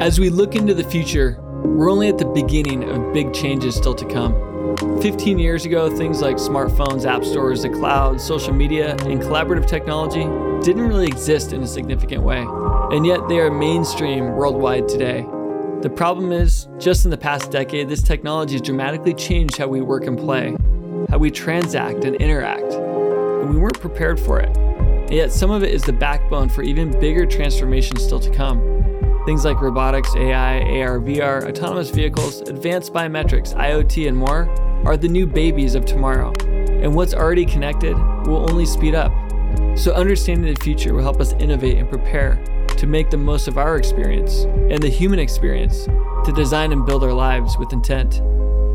As we look into the future, we're only at the beginning of big changes still to come. 15 years ago, things like smartphones, app stores, the cloud, social media, and collaborative technology didn't really exist in a significant way, and yet they are mainstream worldwide today. The problem is, just in the past decade, this technology has dramatically changed how we work and play, how we transact and interact, and we weren't prepared for it. And yet, some of it is the backbone for even bigger transformations still to come. Things like robotics, AI, AR, VR, autonomous vehicles, advanced biometrics, IoT, and more are the new babies of tomorrow. And what's already connected will only speed up. So, understanding the future will help us innovate and prepare to make the most of our experience and the human experience to design and build our lives with intent.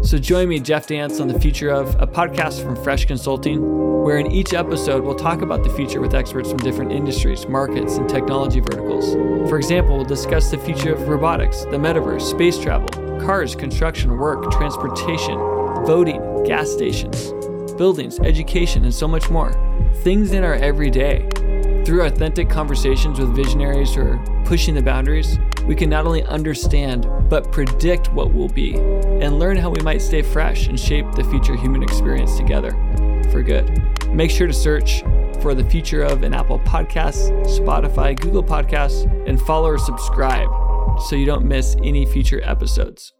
So join me, Jeff Dance, on the future of a podcast from Fresh Consulting, where in each episode we'll talk about the future with experts from different industries, markets, and technology verticals. For example, we'll discuss the future of robotics, the metaverse, space travel, cars, construction, work, transportation, voting, gas stations, buildings, education, and so much more. Things in our everyday. Through authentic conversations with visionaries who are pushing the boundaries, we can not only understand, but predict what will be and learn how we might stay fresh and shape the future human experience together for good. Make sure to search for the future of an Apple Podcasts, Spotify, Google Podcasts, and follow or subscribe so you don't miss any future episodes.